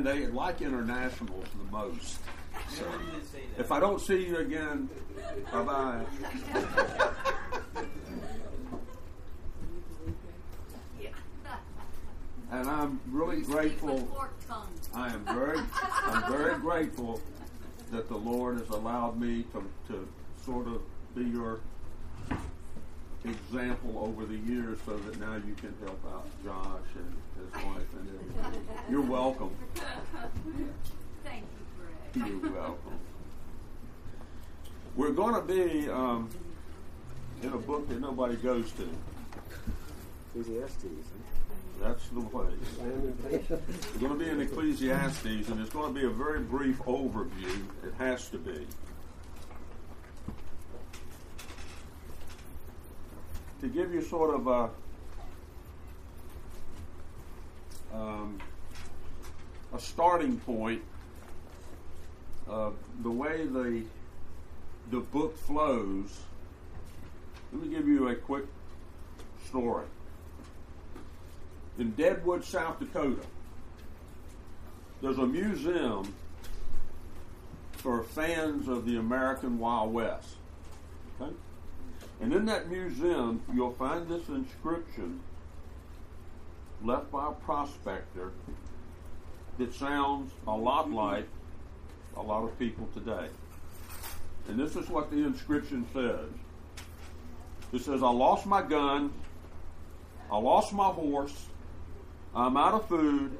and they like internationals the most. So, if I don't see you again, bye bye. and I'm really grateful. I am very, I'm very grateful that the Lord has allowed me to, to sort of be your example over the years so that now you can help out Josh and his wife and everything. You're welcome. Thank you, Greg. You're welcome. We're going to be um, in a book that nobody goes to. Ecclesiastes. That's the way. We're going to be in Ecclesiastes, and it's going to be a very brief overview. It has to be. To give you sort of a, um, a starting point of the way the the book flows, let me give you a quick story in Deadwood, South Dakota, there's a museum for fans of the American Wild West. And in that museum, you'll find this inscription left by a prospector that sounds a lot like a lot of people today. And this is what the inscription says. It says, I lost my gun, I lost my horse, I'm out of food.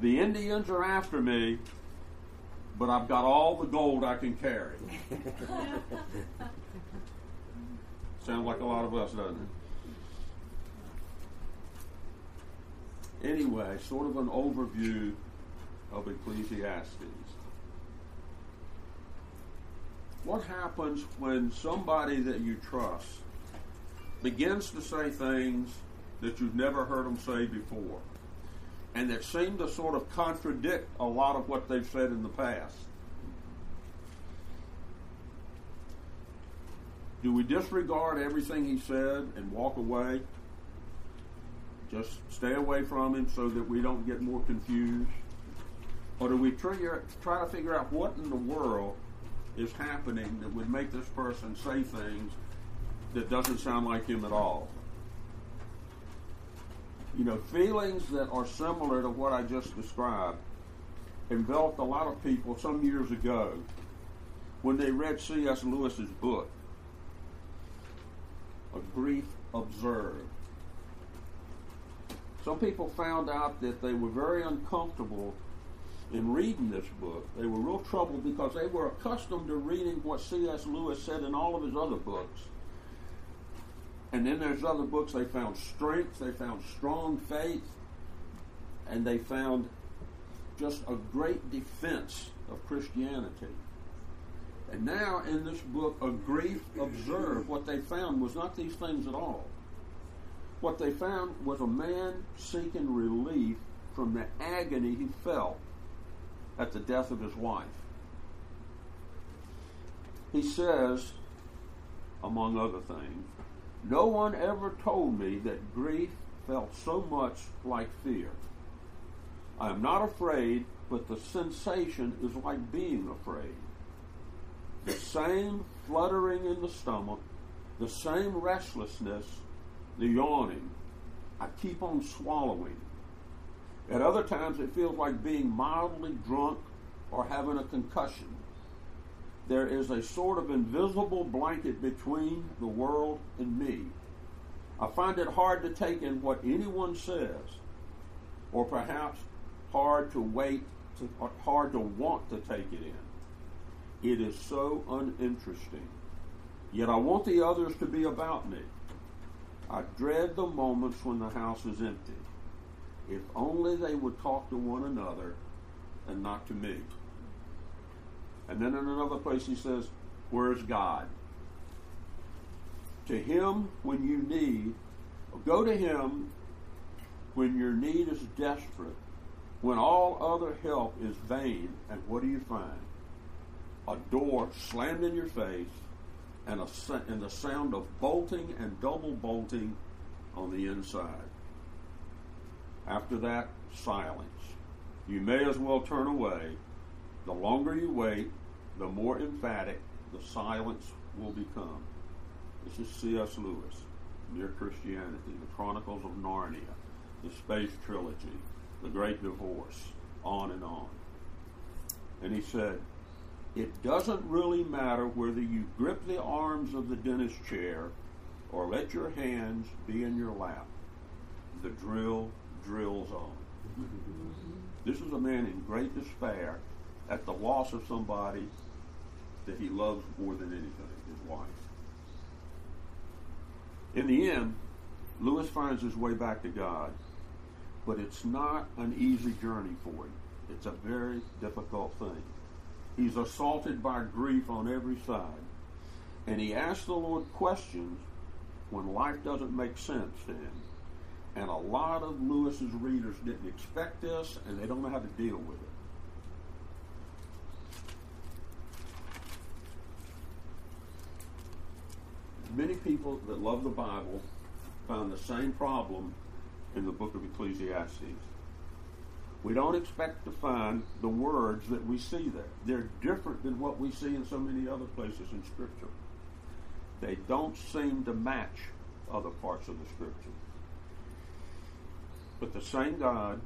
The Indians are after me, but I've got all the gold I can carry. Sounds like a lot of us, doesn't it? Anyway, sort of an overview of Ecclesiastes. What happens when somebody that you trust begins to say things that you've never heard them say before, and that seem to sort of contradict a lot of what they've said in the past. Do we disregard everything he said and walk away? Just stay away from him so that we don't get more confused? Or do we try, to figure out what in the world is happening that would make this person say things that doesn't sound like him at all? you know, feelings that are similar to what I just described enveloped a lot of people some years ago when they read C.S. Lewis's book, A Grief Observed. Some people found out that they were very uncomfortable in reading this book. They were real troubled because they were accustomed to reading what C.S. Lewis said in all of his other books and then there's other books they found strength, they found strong faith, and they found just a great defense of Christianity. And now in this book, A Grief Observed, what they found was not these things at all. What they found was a man seeking relief from the agony he felt at the death of his wife. He says, among other things, no one ever told me that grief felt so much like fear. I am not afraid, but the sensation is like being afraid. The same fluttering in the stomach, the same restlessness, the yawning. I keep on swallowing. At other times, it feels like being mildly drunk or having a concussion there is a sort of invisible blanket between the world and me. I find it hard to take in what anyone says, or perhaps hard to wait, to, hard to want to take it in. It is so uninteresting. Yet I want the others to be about me. I dread the moments when the house is empty. If only they would talk to one another and not to me. And then in another place he says, Where's God? To him when you need, go to him when your need is desperate, when all other help is vain, and what do you find? A door slammed in your face and, a, and the sound of bolting and double bolting on the inside. After that, silence. You may as well turn away. The longer you wait, the more emphatic the silence will become. This is C.S. Lewis, Mere Christianity, The Chronicles of Narnia, The Space Trilogy, The Great Divorce, on and on. And he said, It doesn't really matter whether you grip the arms of the dentist chair or let your hands be in your lap. The drill drills on. This is a man in great despair at the loss of somebody that he loves more than anything, his wife. In the end, Lewis finds his way back to God, but it's not an easy journey for him. It's a very difficult thing. He's assaulted by grief on every side, and he asks the Lord questions when life doesn't make sense to him. And a lot of Lewis's readers didn't expect this, and they don't know how to deal with it. Many people that love the Bible found the same problem in the book of Ecclesiastes. We don't expect to find the words that we see there. They're different than what we see in so many other places in Scripture. They don't seem to match other parts of the Scripture. But the same God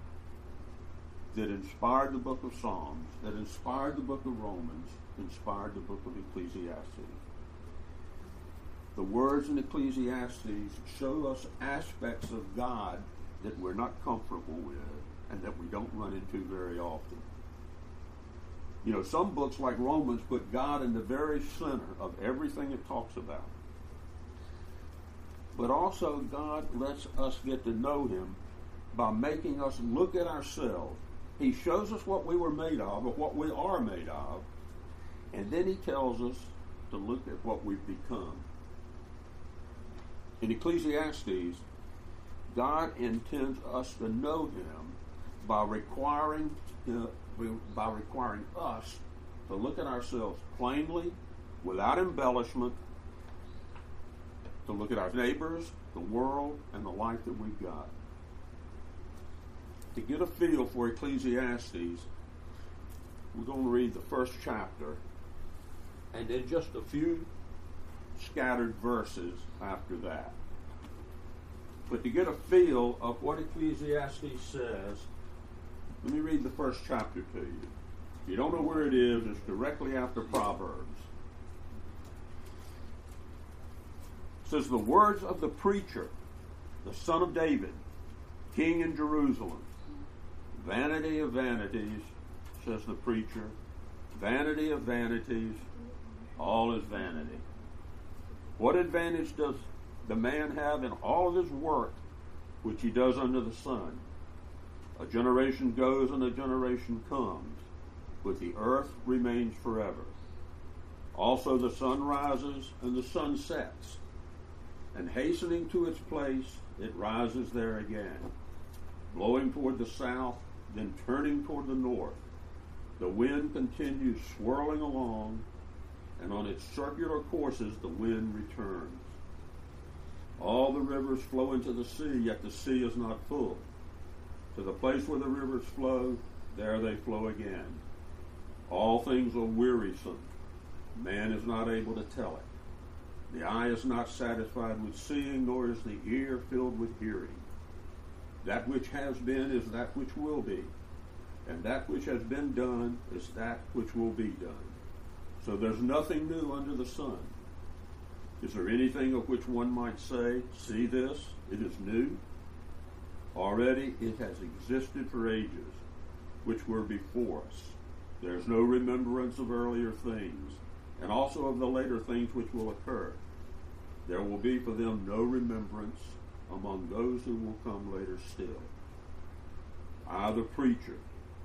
that inspired the book of Psalms, that inspired the book of Romans, inspired the book of Ecclesiastes. The words in Ecclesiastes show us aspects of God that we're not comfortable with and that we don't run into very often. You know, some books like Romans put God in the very center of everything it talks about. But also, God lets us get to know Him by making us look at ourselves. He shows us what we were made of, or what we are made of, and then He tells us to look at what we've become. In Ecclesiastes, God intends us to know Him by requiring uh, by requiring us to look at ourselves plainly, without embellishment, to look at our neighbors, the world, and the life that we've got. To get a feel for Ecclesiastes, we're going to read the first chapter and then just a few scattered verses after that. But to get a feel of what Ecclesiastes says, let me read the first chapter to you. If you don't know where it is, it's directly after Proverbs. It says, The words of the preacher, the son of David, king in Jerusalem. Vanity of vanities, says the preacher. Vanity of vanities, all is vanity. What advantage does the man have in all of his work which he does under the sun? A generation goes and a generation comes, but the earth remains forever. Also the sun rises and the sun sets, and hastening to its place, it rises there again, blowing toward the south, then turning toward the north. The wind continues swirling along, and on its circular courses the wind returns. All the rivers flow into the sea, yet the sea is not full. To the place where the rivers flow, there they flow again. All things are wearisome. Man is not able to tell it. The eye is not satisfied with seeing, nor is the ear filled with hearing. That which has been is that which will be, and that which has been done is that which will be done. So there's nothing new under the sun. Is there anything of which one might say, See this, it is new? Already it has existed for ages, which were before us. There is no remembrance of earlier things, and also of the later things which will occur. There will be for them no remembrance among those who will come later still. I, the preacher,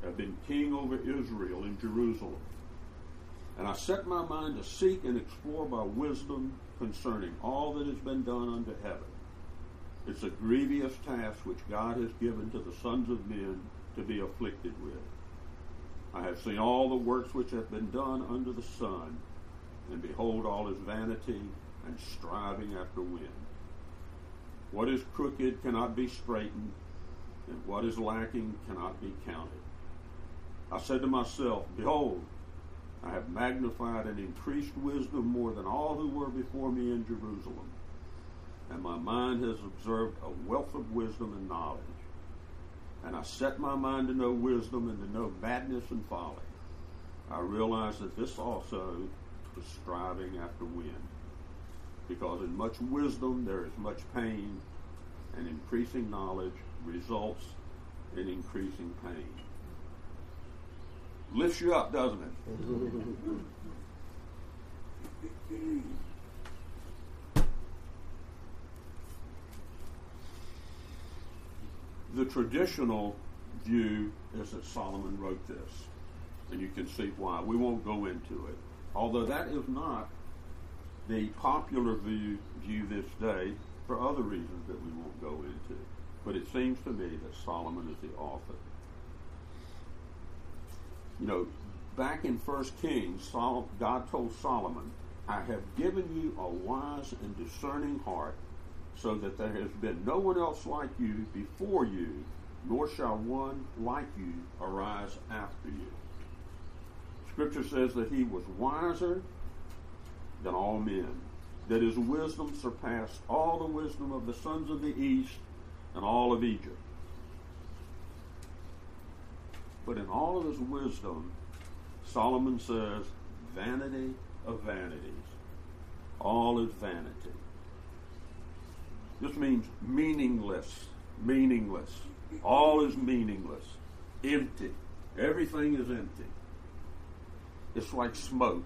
have been king over Israel in Jerusalem. And I set my mind to seek and explore by wisdom concerning all that has been done under heaven. It's a grievous task which God has given to the sons of men to be afflicted with. I have seen all the works which have been done under the sun, and behold, all is vanity and striving after wind. What is crooked cannot be straightened, and what is lacking cannot be counted. I said to myself, Behold, I have magnified and increased wisdom more than all who were before me in Jerusalem. And my mind has observed a wealth of wisdom and knowledge. And I set my mind to know wisdom and to know madness and folly. I realize that this also is striving after wind. Because in much wisdom there is much pain, and increasing knowledge results in increasing pain. Lifts you up, doesn't it? the traditional view is that Solomon wrote this, and you can see why. We won't go into it. Although that is not the popular view, view this day for other reasons that we won't go into. But it seems to me that Solomon is the author. You know, back in First Kings, God told Solomon, I have given you a wise and discerning heart, so that there has been no one else like you before you, nor shall one like you arise after you. Scripture says that he was wiser than all men, that his wisdom surpassed all the wisdom of the sons of the east and all of Egypt. But in all of his wisdom, Solomon says, vanity of vanities. All is vanity. This means meaningless, meaningless. All is meaningless, empty. Everything is empty. It's like smoke.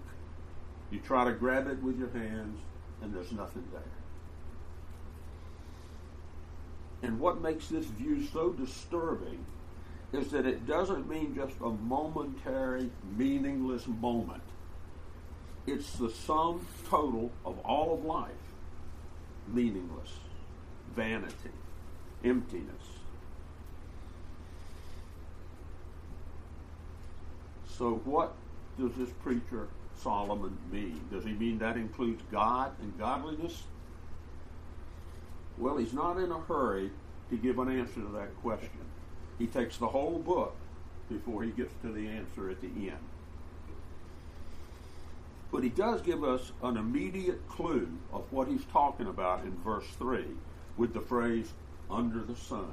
You try to grab it with your hands, and there's nothing there. And what makes this view so disturbing is that it doesn't mean just a momentary, meaningless moment. It's the sum total of all of life meaningless, vanity, emptiness. So, what does this preacher Solomon mean? Does he mean that includes God and godliness? Well, he's not in a hurry to give an answer to that question. He takes the whole book before he gets to the answer at the end. But he does give us an immediate clue of what he's talking about in verse 3 with the phrase, under the sun.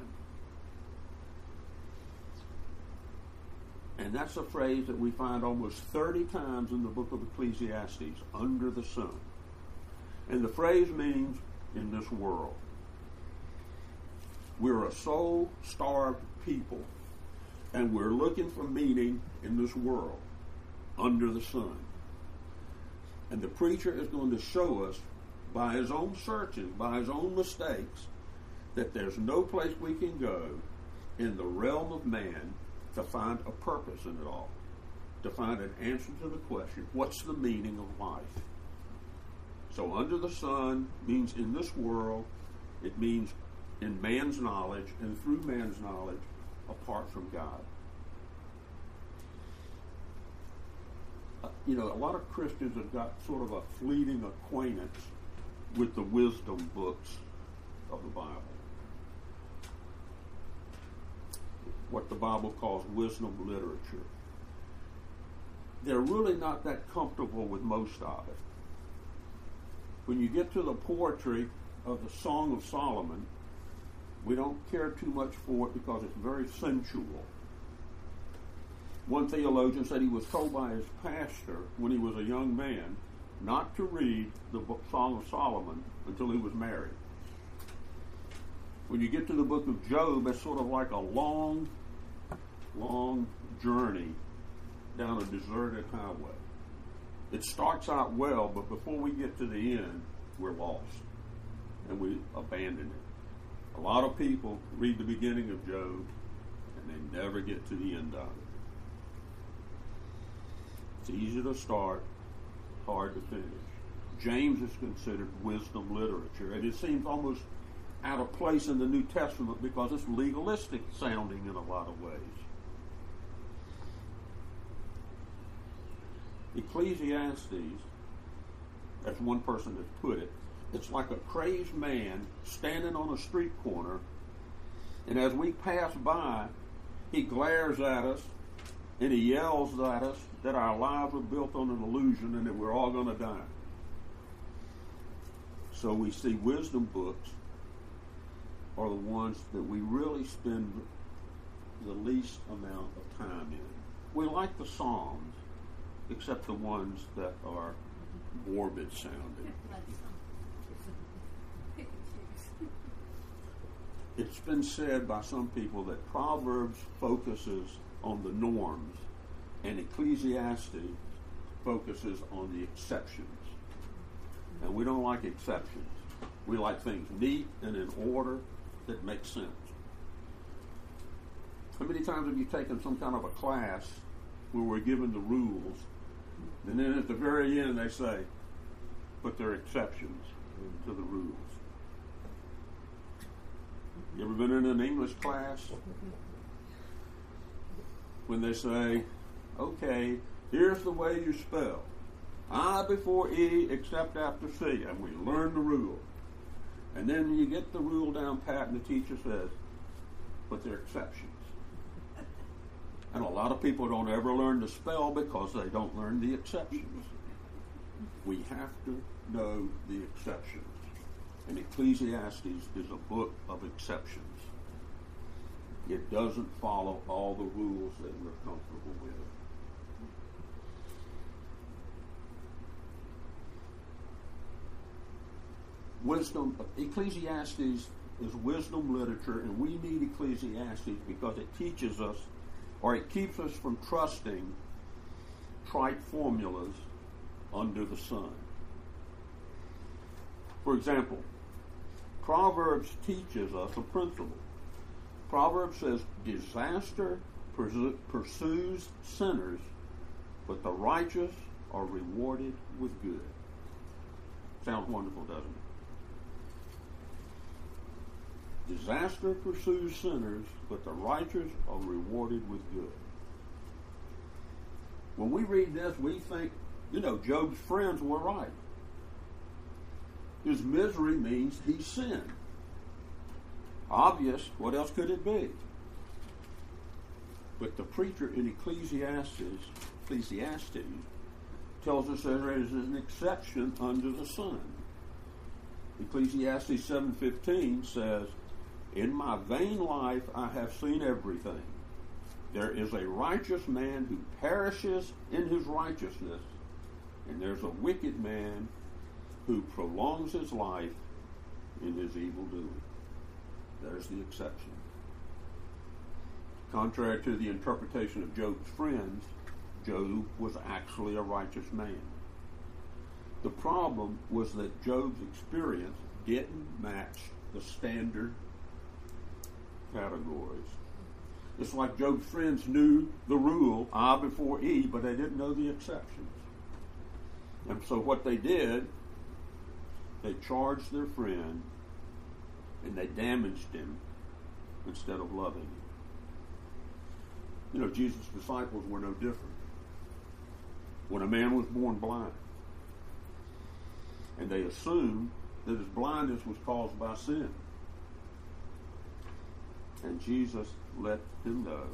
And that's a phrase that we find almost 30 times in the book of Ecclesiastes, under the sun. And the phrase means in this world. We're a soul starved people, and we're looking for meaning in this world, under the sun. And the preacher is going to show us by his own searching, by his own mistakes, that there's no place we can go in the realm of man to find a purpose in it all, to find an answer to the question what's the meaning of life? So, under the sun means in this world, it means in man's knowledge and through man's knowledge apart from God. Uh, you know, a lot of Christians have got sort of a fleeting acquaintance with the wisdom books of the Bible. What the Bible calls wisdom literature. They're really not that comfortable with most of it. When you get to the poetry of the Song of Solomon, we don't care too much for it because it's very sensual. One theologian said he was told by his pastor when he was a young man not to read the book, Song of Solomon until he was married. When you get to the book of Job, it's sort of like a long, long journey down a deserted highway. It starts out well, but before we get to the end, we're lost and we abandon it. A lot of people read the beginning of Job and they never get to the end of it. It's easy to start, hard to finish. James is considered wisdom literature, and it seems almost out of place in the New Testament because it's legalistic sounding in a lot of ways. Ecclesiastes, as one person has put it, it's like a crazed man standing on a street corner, and as we pass by, he glares at us and he yells at us that our lives are built on an illusion and that we're all going to die. So we see wisdom books are the ones that we really spend the least amount of time in. We like the Psalms, except the ones that are morbid sounding. It's been said by some people that Proverbs focuses on the norms and Ecclesiastes focuses on the exceptions. And we don't like exceptions. We like things neat and in order that make sense. How many times have you taken some kind of a class where we're given the rules, and then at the very end they say, but there are exceptions to the rules? You ever been in an English class when they say, okay, here's the way you spell I before E except after C, and we learn the rule. And then you get the rule down pat, and the teacher says, but there are exceptions. And a lot of people don't ever learn to spell because they don't learn the exceptions. We have to know the exceptions. And Ecclesiastes is a book of exceptions. It doesn't follow all the rules that we're comfortable with. Wisdom, Ecclesiastes is wisdom literature, and we need Ecclesiastes because it teaches us or it keeps us from trusting trite formulas under the sun. For example, Proverbs teaches us a principle. Proverbs says, Disaster pursues sinners, but the righteous are rewarded with good. Sounds wonderful, doesn't it? Disaster pursues sinners, but the righteous are rewarded with good. When we read this, we think, you know, Job's friends were right. His misery means he sinned. Obvious, what else could it be? But the preacher in Ecclesiastes, Ecclesiastes tells us there is an exception under the sun. Ecclesiastes 7:15 says, "In my vain life I have seen everything. There is a righteous man who perishes in his righteousness, and there's a wicked man who prolongs his life in his evil doing. There's the exception. Contrary to the interpretation of Job's friends, Job was actually a righteous man. The problem was that Job's experience didn't match the standard categories. It's like Job's friends knew the rule, I before E, but they didn't know the exceptions. And so what they did they charged their friend and they damaged him instead of loving him. You know, Jesus' disciples were no different. When a man was born blind, and they assumed that his blindness was caused by sin. And Jesus let them know,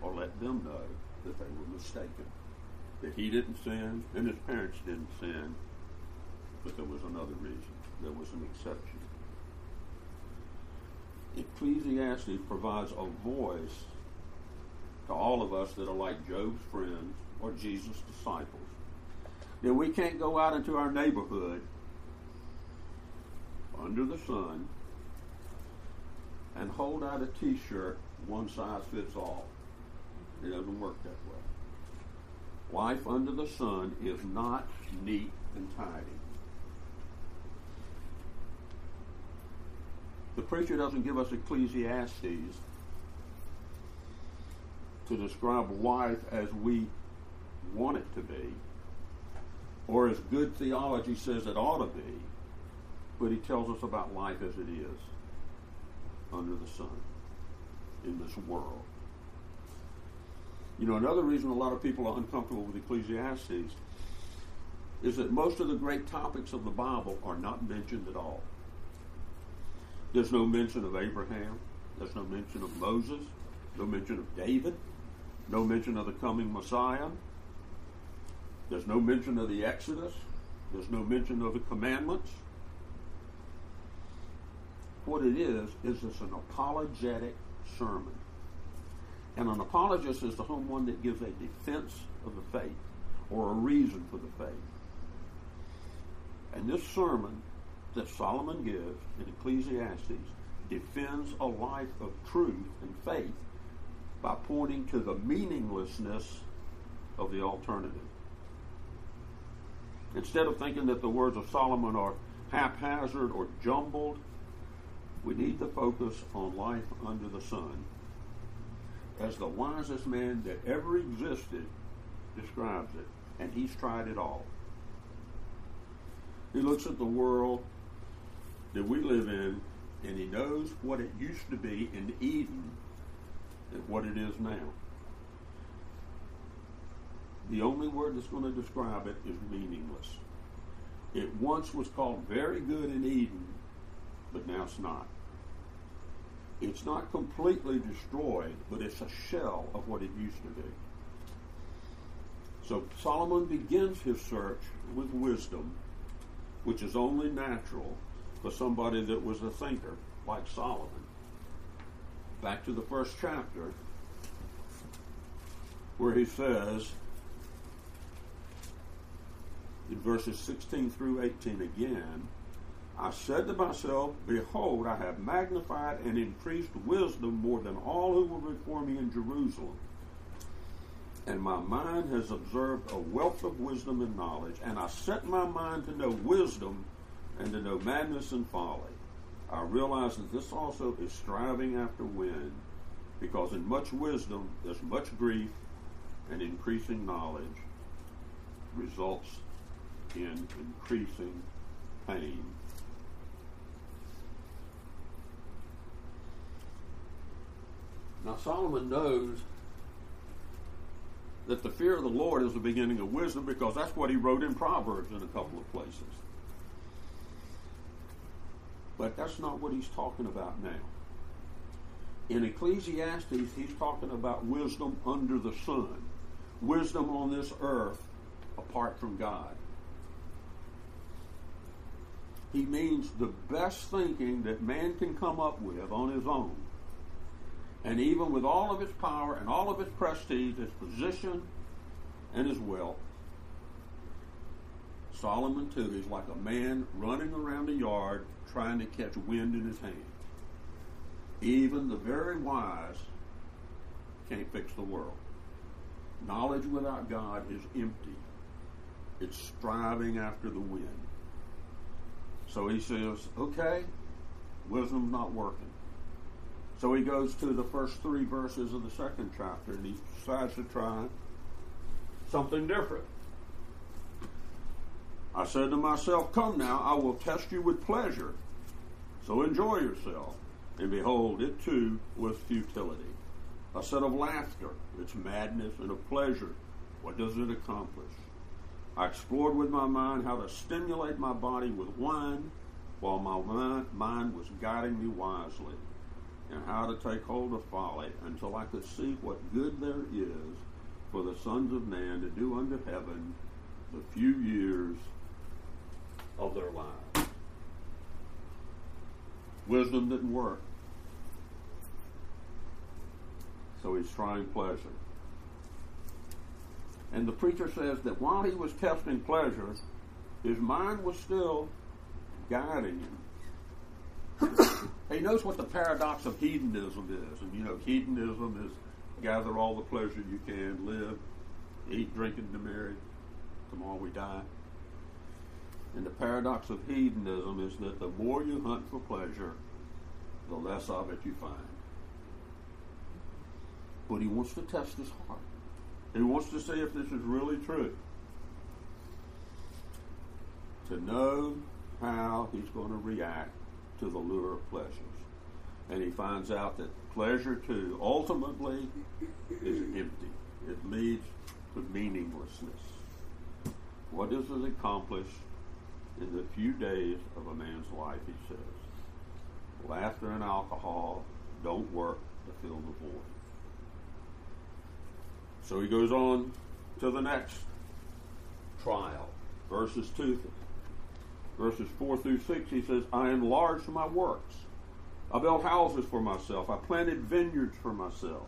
or let them know, that they were mistaken. That he didn't sin, and his parents didn't sin, but there was another reason. There was an exception. Ecclesiastes provides a voice to all of us that are like Job's friends or Jesus' disciples. That we can't go out into our neighborhood under the sun and hold out a t-shirt one size fits all. It doesn't work that way. Life under the sun is not neat and tidy. The preacher doesn't give us Ecclesiastes to describe life as we want it to be, or as good theology says it ought to be, but he tells us about life as it is under the sun in this world. You know, another reason a lot of people are uncomfortable with Ecclesiastes is that most of the great topics of the Bible are not mentioned at all. There's no mention of Abraham. There's no mention of Moses. No mention of David. no mention of the coming Messiah. There's no mention of the Exodus. There's no mention of the commandments. What it is, is it's an apologetic sermon. And an apologist is the home one that gives a defense of the faith or a reason for the faith. And this sermon that Solomon gives in Ecclesiastes defends a life of truth and faith by pointing to the meaninglessness of the alternative. Instead of thinking that the words of Solomon are haphazard or jumbled, we need to focus on life under the sun. As the wisest man that ever existed describes it, and he's tried it all. He looks at the world that we live in, and he knows what it used to be in Eden and what it is now. The only word that's going to describe it is meaningless. It once was called very good in Eden, but now it's not. It's not completely destroyed, but it's a shell of what it used to be. So Solomon begins his search with wisdom, which is only natural for somebody that was a thinker like Solomon. Back to the first chapter, where he says, in verses 16 through 18 again, I said to myself, Behold, I have magnified and increased wisdom more than all who were before me in Jerusalem. And my mind has observed a wealth of wisdom and knowledge, and I set my mind to know wisdom and to know madness and folly. I realize that this also is striving after wind, because in much wisdom there's much grief, and increasing knowledge results in increasing pain. Now, Solomon knows that the fear of the Lord is the beginning of wisdom because that's what he wrote in Proverbs in a couple of places. But that's not what he's talking about now. In Ecclesiastes, he's talking about wisdom under the sun, wisdom on this earth apart from God. He means the best thinking that man can come up with on his own. And even with all of his power and all of his prestige, his position, and his wealth, Solomon too is like a man running around a yard trying to catch wind in his hand. Even the very wise can't fix the world. Knowledge without God is empty. It's striving after the wind. So he says, okay, wisdom's not working. So he goes to the first three verses of the second chapter and he decides to try something different. I said to myself, Come now, I will test you with pleasure. So enjoy yourself. And behold, it too was futility. I said of laughter, its madness, and of pleasure, what does it accomplish? I explored with my mind how to stimulate my body with wine while my mind was guiding me wisely, and how to take hold of folly until I could see what good there is for the sons of man to do unto heaven the few years of their lives. Wisdom didn't work. So he's trying pleasure. And the preacher says that while he was testing pleasure, his mind was still guiding him. he knows what the paradox of hedonism is. And you know, hedonism is gather all the pleasure you can, live, eat, drink, and be merry. Tomorrow we die. And the paradox of hedonism is that the more you hunt for pleasure, the less of it you find. But he wants to test his heart. He wants to see if this is really true. To know how he's going to react to the lure of pleasures. And he finds out that pleasure, too, ultimately is empty. It leads to meaninglessness. What does it accomplish in the few days of a man's life, he says? Laughter and alcohol don't work to fill the void. So he goes on to the next trial, verses 2, verses 4 through 6. He says, I enlarged my works. I built houses for myself. I planted vineyards for myself.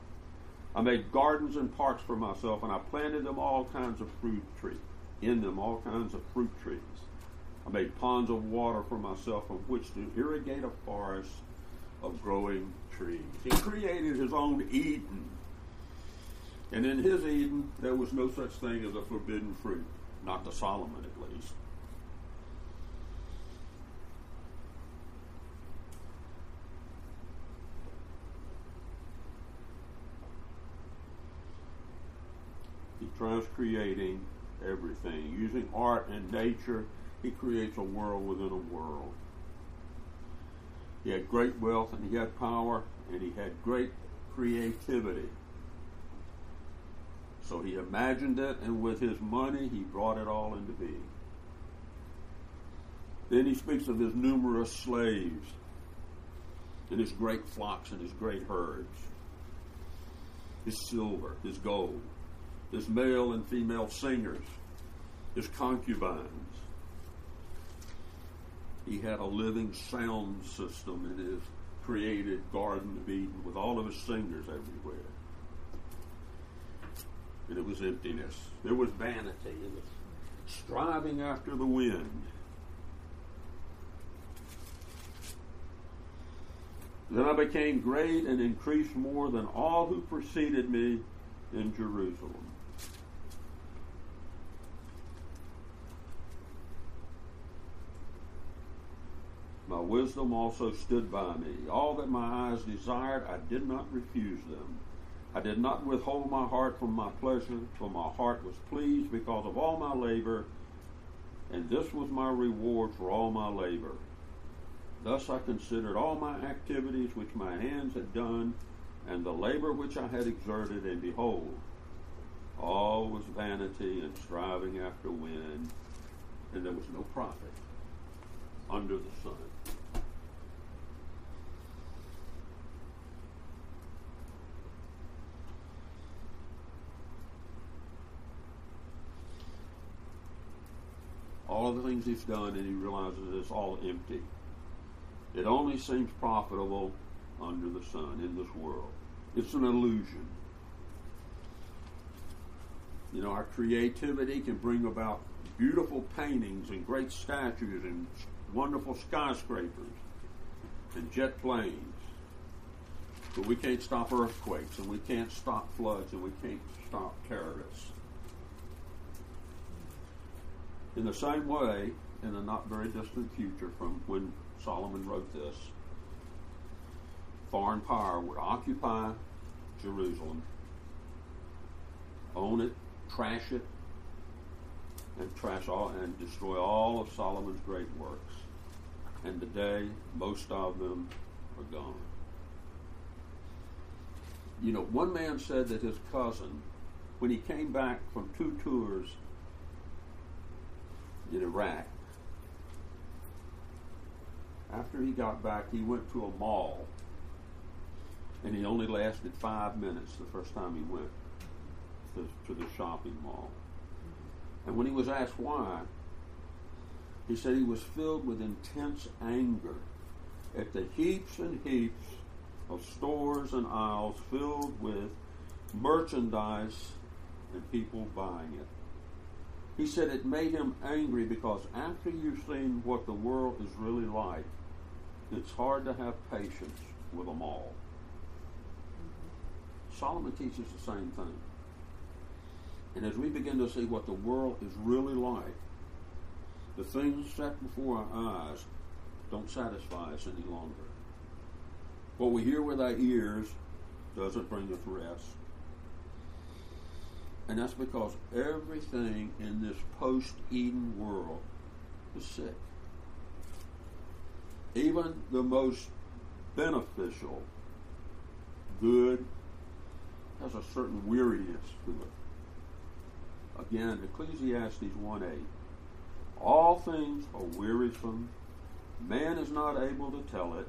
I made gardens and parks for myself, and I planted them all kinds of fruit trees, in them all kinds of fruit trees. I made ponds of water for myself from which to irrigate a forest of growing trees. He created his own Eden. And in his Eden, there was no such thing as a forbidden fruit, not to Solomon at least. He tries creating everything. Using art and nature, he creates a world within a world. He had great wealth and he had power and he had great creativity. So he imagined it, and with his money, he brought it all into being. Then he speaks of his numerous slaves and his great flocks and his great herds, his silver, his gold, his male and female singers, his concubines. He had a living sound system in his created Garden of Eden with all of his singers everywhere. And it was emptiness. There was vanity. It was striving after the wind. Then I became great and increased more than all who preceded me in Jerusalem. Wisdom also stood by me. All that my eyes desired, I did not refuse them. I did not withhold my heart from my pleasure, for my heart was pleased because of all my labor, and this was my reward for all my labor. Thus I considered all my activities which my hands had done, and the labor which I had exerted, and behold, all was vanity and striving after wind, and there was no profit under the sun. All of the things he's done, and he realizes it's all empty. It only seems profitable under the sun in this world. It's an illusion. You know, our creativity can bring about beautiful paintings and great statues and wonderful skyscrapers and jet planes. But we can't stop earthquakes and we can't stop floods and we can't stop terrorists. In the same way, in a not very distant future from when Solomon wrote this, foreign power would occupy Jerusalem, own it, trash it, and trash all and destroy all of Solomon's great works. And today, most of them are gone. You know, one man said that his cousin, when he came back from two tours in Iraq, after he got back, he went to a mall, and he only lasted five minutes the first time he went to, to the shopping mall. And when he was asked why, he said he was filled with intense anger at the heaps and heaps of stores and aisles filled with merchandise and people buying it. He said it made him angry because after you've seen what the world is really like, it's hard to have patience with them all. Solomon teaches the same thing. And as we begin to see what the world is really like, the things set before our eyes don't satisfy us any longer. What we hear with our ears doesn't bring us rest. And that's because everything in this post Eden world is sick. Even the most beneficial good has a certain weariness to it. Again, Ecclesiastes 1 8. All things are wearisome. Man is not able to tell it.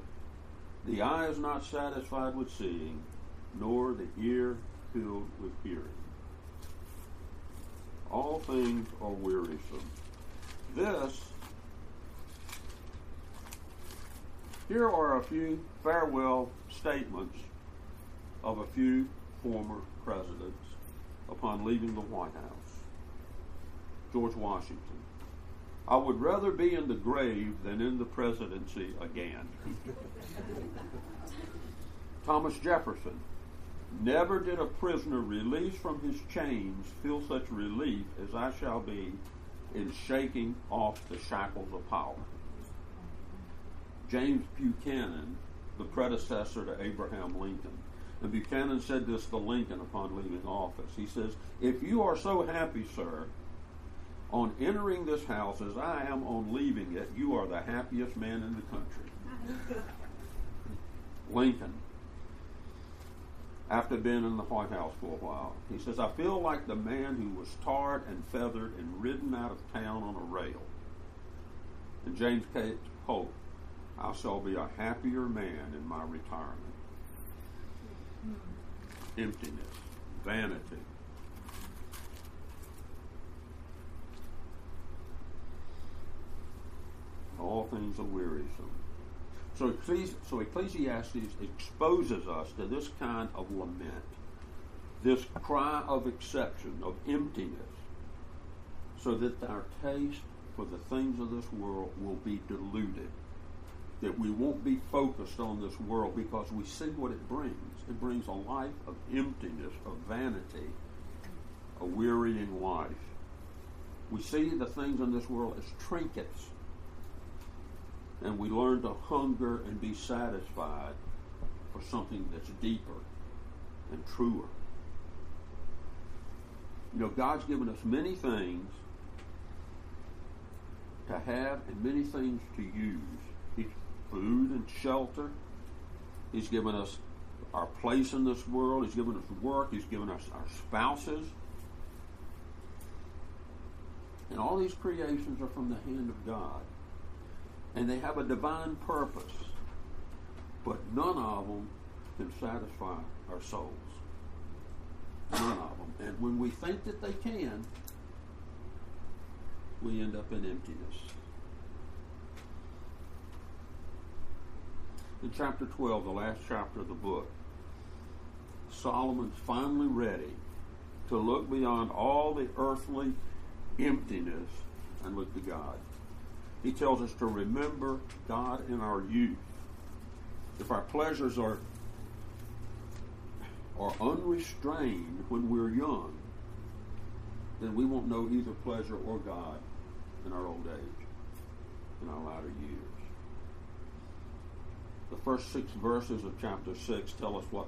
The eye is not satisfied with seeing, nor the ear filled with hearing. All things are wearisome. This, here are a few farewell statements of a few former presidents upon leaving the White House. George Washington. I would rather be in the grave than in the presidency again. Thomas Jefferson. Never did a prisoner released from his chains feel such relief as I shall be in shaking off the shackles of power. James Buchanan, the predecessor to Abraham Lincoln. And Buchanan said this to Lincoln upon leaving office. He says, If you are so happy, sir, on entering this house as I am on leaving it, you are the happiest man in the country. Lincoln, after being in the White House for a while. He says, I feel like the man who was tarred and feathered and ridden out of town on a rail. And James K. Polk, I shall be a happier man in my retirement. Hmm. Emptiness, vanity. All things are wearisome. So, so Ecclesiastes exposes us to this kind of lament, this cry of exception, of emptiness, so that our taste for the things of this world will be diluted. That we won't be focused on this world because we see what it brings. It brings a life of emptiness, of vanity, a wearying life. We see the things in this world as trinkets and we learn to hunger and be satisfied for something that's deeper and truer. You know, God's given us many things to have and many things to use. He's food and shelter. He's given us our place in this world. He's given us work. He's given us our spouses. And all these creations are from the hand of God and they have a divine purpose, but none of them can satisfy our souls. None of them. And when we think that they can, we end up in emptiness. In chapter 12, the last chapter of the book, Solomon's finally ready to look beyond all the earthly emptiness and look to God. He tells us to remember God in our youth. If our pleasures are are unrestrained when we're young, then we won't know either pleasure or God in our old age, in our latter years. The first six verses of chapter six tell us what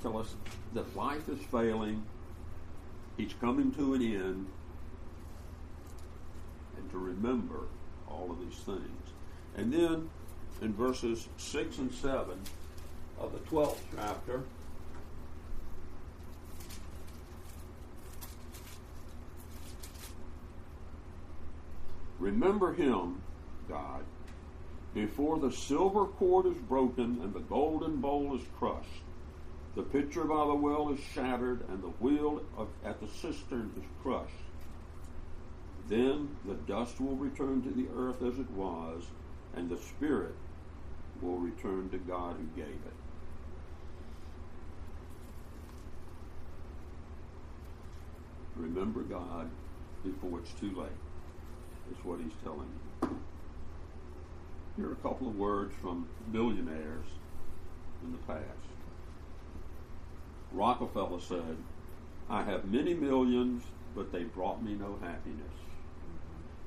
tell us that life is failing, he's coming to an end, and to remember all of these things. And then in verses 6 and 7 of the 12th chapter, Remember him, God, before the silver cord is broken and the golden bowl is crushed. The pitcher by the well is shattered and the wheel of, at the cistern is crushed. Then the dust will return to the earth as it was, and the spirit will return to God who gave it. Remember God before it's too late, is what he's telling you. Here are a couple of words from billionaires in the past. Rockefeller said, I have many millions, but they brought me no happiness.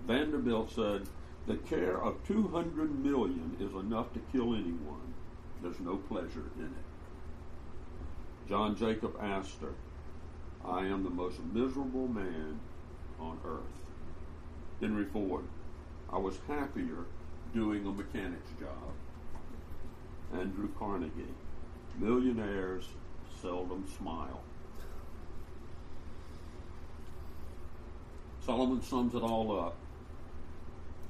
Vanderbilt said, the care of 200 million is enough to kill anyone. There's no pleasure in it. John Jacob Astor, I am the most miserable man on earth. Henry Ford, I was happier doing a mechanic's job. Andrew Carnegie, millionaires seldom smile. Solomon sums it all up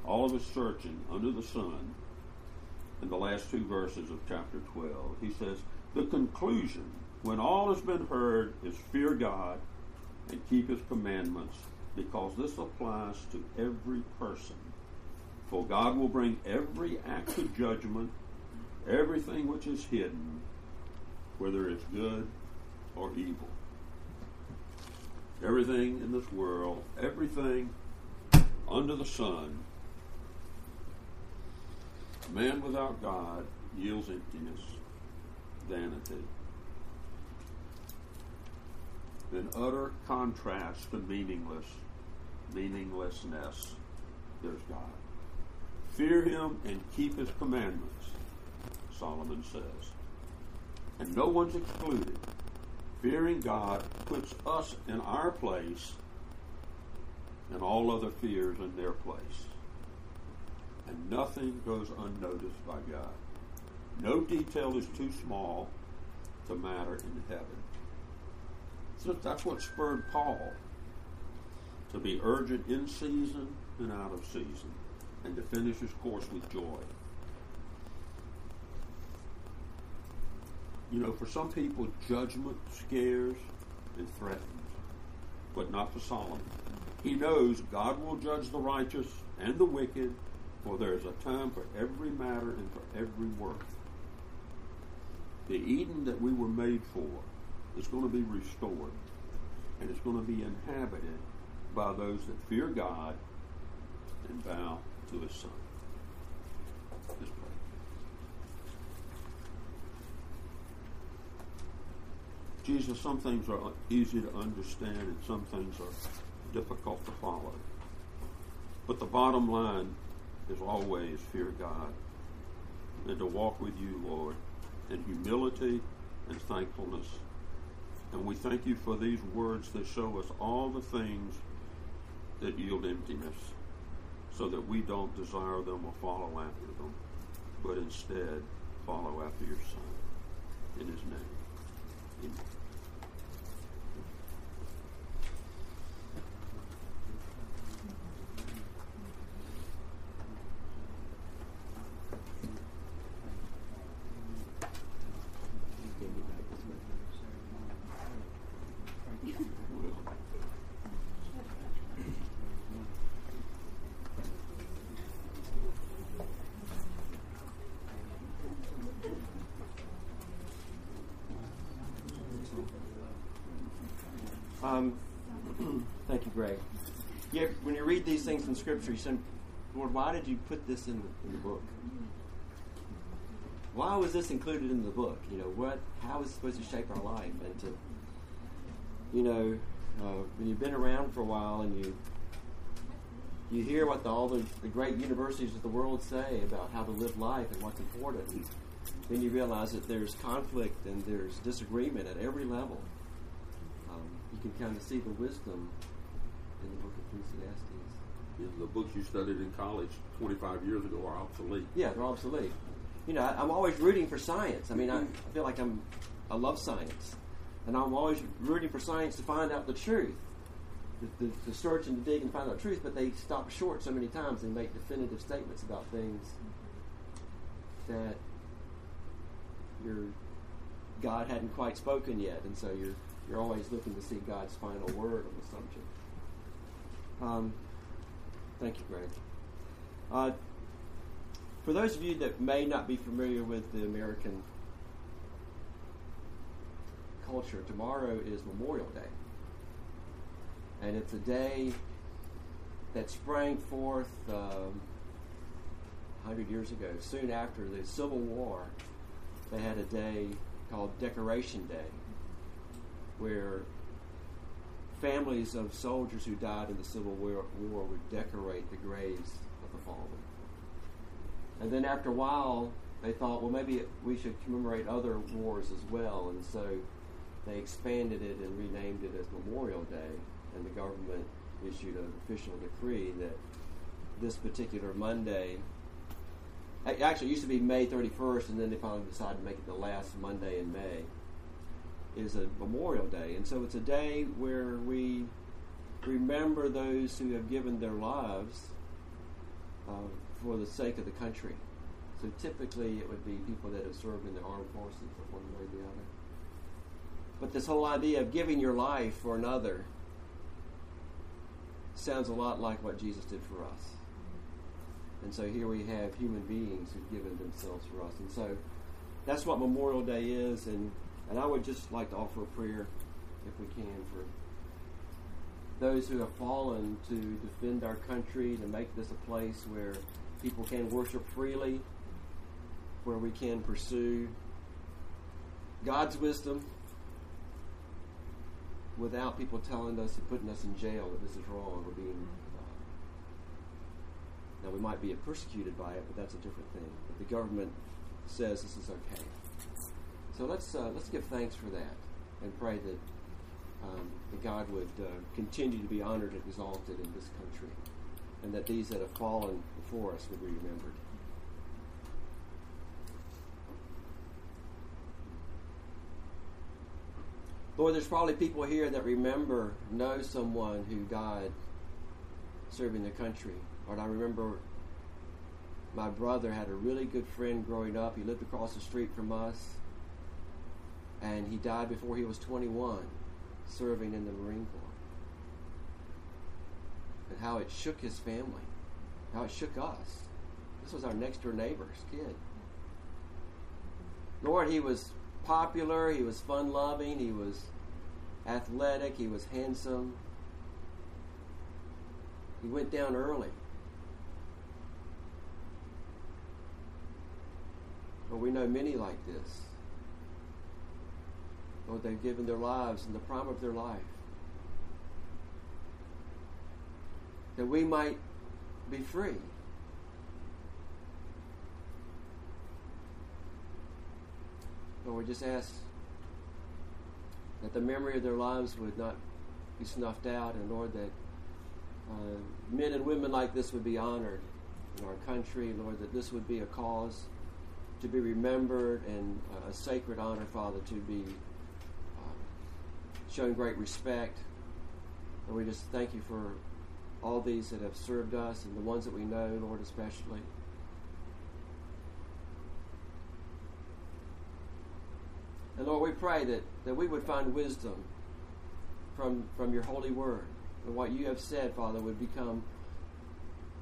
all of his searching under the sun in the last two verses of chapter 12. He says, The conclusion, when all has been heard, is fear God and keep his commandments, because this applies to every person. For God will bring every act of judgment, everything which is hidden, whether it's good or evil. Everything in this world, everything under the sun, man without God yields emptiness, vanity. In utter contrast to meaningless, meaninglessness, there's God. Fear him and keep his commandments, Solomon says. And no one's excluded. Fearing God puts us in our place and all other fears in their place. And nothing goes unnoticed by God. No detail is too small to matter in heaven. So that's what spurred Paul to be urgent in season and out of season, and to finish his course with joy. You know, for some people, judgment scares and threatens, but not for Solomon. He knows God will judge the righteous and the wicked, for there is a time for every matter and for every work. The Eden that we were made for is going to be restored, and it's going to be inhabited by those that fear God and bow to His Son. Let's pray. Jesus, some things are easy to understand and some things are difficult to follow. But the bottom line is always fear God and to walk with you, Lord, in humility and thankfulness. And we thank you for these words that show us all the things that yield emptiness so that we don't desire them or follow after them, but instead follow after your Son. In his name. Amen. Um, thank you, Greg. When you read these things in Scripture, you say, Lord, why did you put this in the, in the book? Why was this included in the book? You know, what? How is it supposed to shape our life? And to, you know, uh, when you've been around for a while and you you hear what the, all the, the great universities of the world say about how to live life and what's important, and then you realize that there's conflict and there's disagreement at every level you can kind of see the wisdom in the book of Ecclesiastes. Yeah, the books you studied in college 25 years ago are obsolete. Yeah, they're obsolete. You know, I, am always rooting for science. I mean, I, I feel like I'm, I love science. And I'm always rooting for science to find out the truth, to, to, to search and to dig and find out truth, but they stop short so many times and make definitive statements about things that your God hadn't quite spoken yet, and so you're you're always looking to see God's final word on the subject. Um, thank you, Greg. Uh, for those of you that may not be familiar with the American culture, tomorrow is Memorial Day. And it's a day that sprang forth um, 100 years ago. Soon after the Civil War, they had a day called Decoration Day where families of soldiers who died in the Civil War, War would decorate the graves of the fallen. And then after a while, they thought, well, maybe we should commemorate other wars as well. And so they expanded it and renamed it as Memorial Day. And the government issued an official decree that this particular Monday, actually, it used to be May 31st, and then they finally decided to make it the last Monday in May is a Memorial Day. And so it's a day where we remember those who have given their lives uh, for the sake of the country. So typically it would be people that have served in the armed forces one way or the other. But this whole idea of giving your life for another sounds a lot like what Jesus did for us. And so here we have human beings who've given themselves for us. And so that's what Memorial Day is. And, and I would just like to offer a prayer, if we can, for those who have fallen to defend our country, to make this a place where people can worship freely, where we can pursue God's wisdom without people telling us and putting us in jail that this is wrong or being. Uh, now, we might be persecuted by it, but that's a different thing. But the government says this is okay. So let's uh, let's give thanks for that and pray that um, that God would uh, continue to be honored and exalted in this country, and that these that have fallen before us would be remembered. Lord, there's probably people here that remember, know someone who died serving the country. Lord, I remember my brother had a really good friend growing up. He lived across the street from us, and he died before he was 21, serving in the Marine Corps. And how it shook his family, how it shook us. This was our next door neighbor's kid. Lord, he was popular, he was fun loving, he was athletic, he was handsome. He went down early. But we know many like this. Lord, they've given their lives in the prime of their life. That we might be free. Lord, we just ask that the memory of their lives would not be snuffed out, and Lord, that uh, men and women like this would be honored in our country, Lord, that this would be a cause to be remembered and uh, a sacred honor, Father, to be shown great respect. And we just thank you for all these that have served us and the ones that we know, Lord, especially. And Lord, we pray that, that we would find wisdom from, from your holy word. And what you have said, Father, would become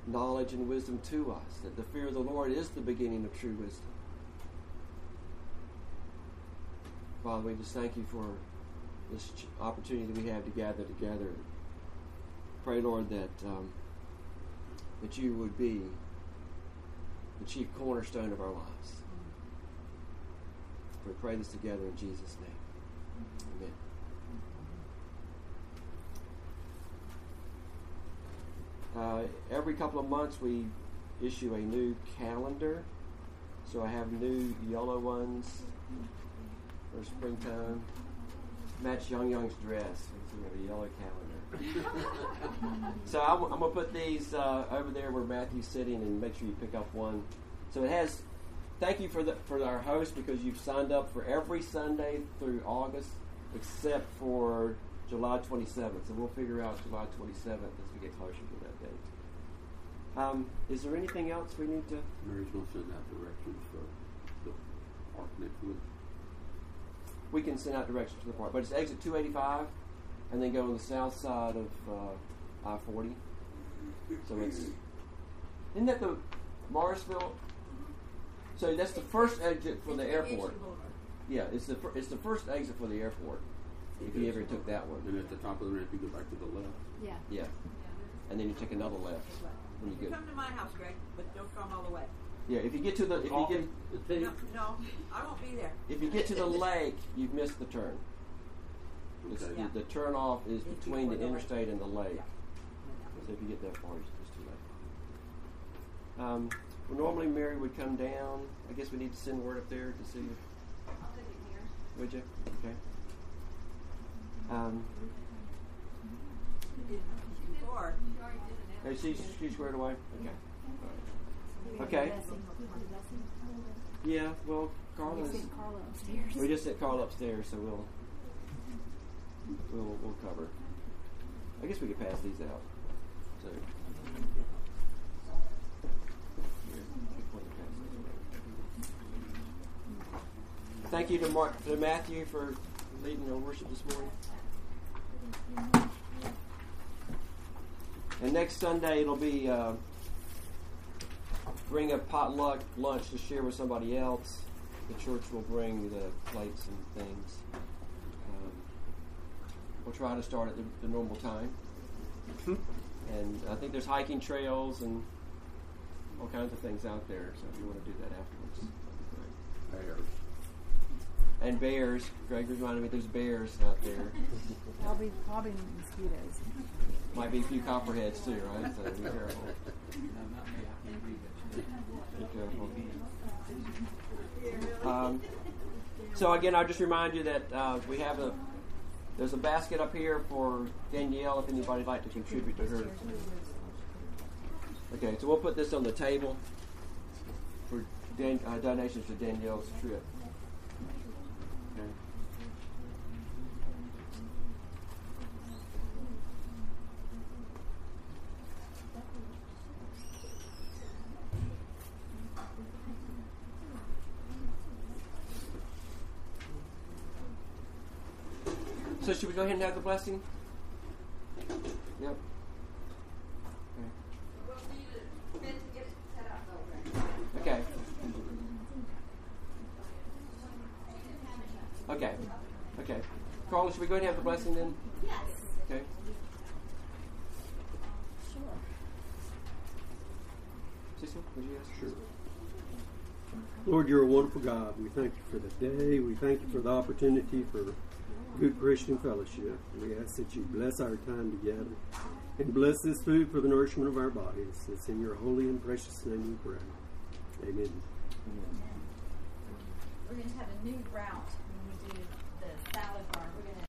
knowledge and wisdom to us. That the fear of the Lord is the beginning of true wisdom. Father, we just thank you for this opportunity that we have to gather together. Pray, Lord, that um, that you would be the chief cornerstone of our lives. We pray this together in Jesus' name. Amen. Uh, every couple of months we issue a new calendar. So I have new yellow ones for springtime. Match Young Young's dress. So we have a yellow calendar. so I'm, I'm going to put these uh, over there where Matthew's sitting and make sure you pick up one. So it has thank you for the, for our host because you've signed up for every Sunday through August except for July 27th. So we'll figure out July 27th as we get closer to that date. Um, is there anything else we need to? Mary's going to send out directions for the park next week. We can send out directions to the park, but it's exit 285 and then go on the south side of uh, I 40. So it's. Isn't that the Morrisville? So that's the first exit for the airport. Yeah, it's the fir- it's the first exit for the airport. If you ever took that one, And at the top of the ramp, you go back to the left. Yeah. yeah, and then you take another left when you get. Come to my house, Greg, but don't come all the way. Yeah, if you get to the if you get No, no, I won't be there. if you get to the lake, you've missed the turn. It's, Okay. Yeah. the, the turn off is It's between the before the lake. interstate and the lake. Yeah. So if you get that far, it's just too late. Um, well, normally Mary would come down. I guess we need to send word up there to see if. I'll put it here. Would you? Okay. Um, Before, You already did it. hey, she's, she's squared away? Okay. Okay. Yeah, well, Carla's. Carla upstairs. We just sent Carla upstairs, so we'll. We'll, we'll cover. I guess we could pass these out. So. Here, pick one to pass these around. Thank you to, Mark, to Matthew for leading our worship this morning. And next Sunday it'll be uh, bring a potluck lunch to share with somebody else. The church will bring the plates and things. Um, we'll try to start at the, the normal time. And I think there's hiking trails and all kinds of things out there. So if you want to do that afterwards, that'd be great. Bears. And bears. Greg reminded me there's bears out there. I'll be probably, probably mosquitoes. Might be a few copperheads too, right? So be careful. Be careful. Um, so again, I'll just remind you that uh, we have a there's a basket up here for Danielle if anybody'd like to contribute to her. Okay, so we'll put this on the table for Dan, uh, donations to Danielle's trip. Should we go ahead and have the blessing? Yep. Okay. We'll need a bit to get it set up though. Okay. Okay. Okay. Carla, should we go ahead and have the blessing then? Yes. Okay. Sure. Cecil, would you ask? Sure. Lord, you're a wonderful God. We thank you for the day. We thank you for the opportunity for good Christian fellowship. We ask that you bless our time together and bless this food for the nourishment of our bodies. It's in your holy and precious name we pray. Amen. We're going to have a new route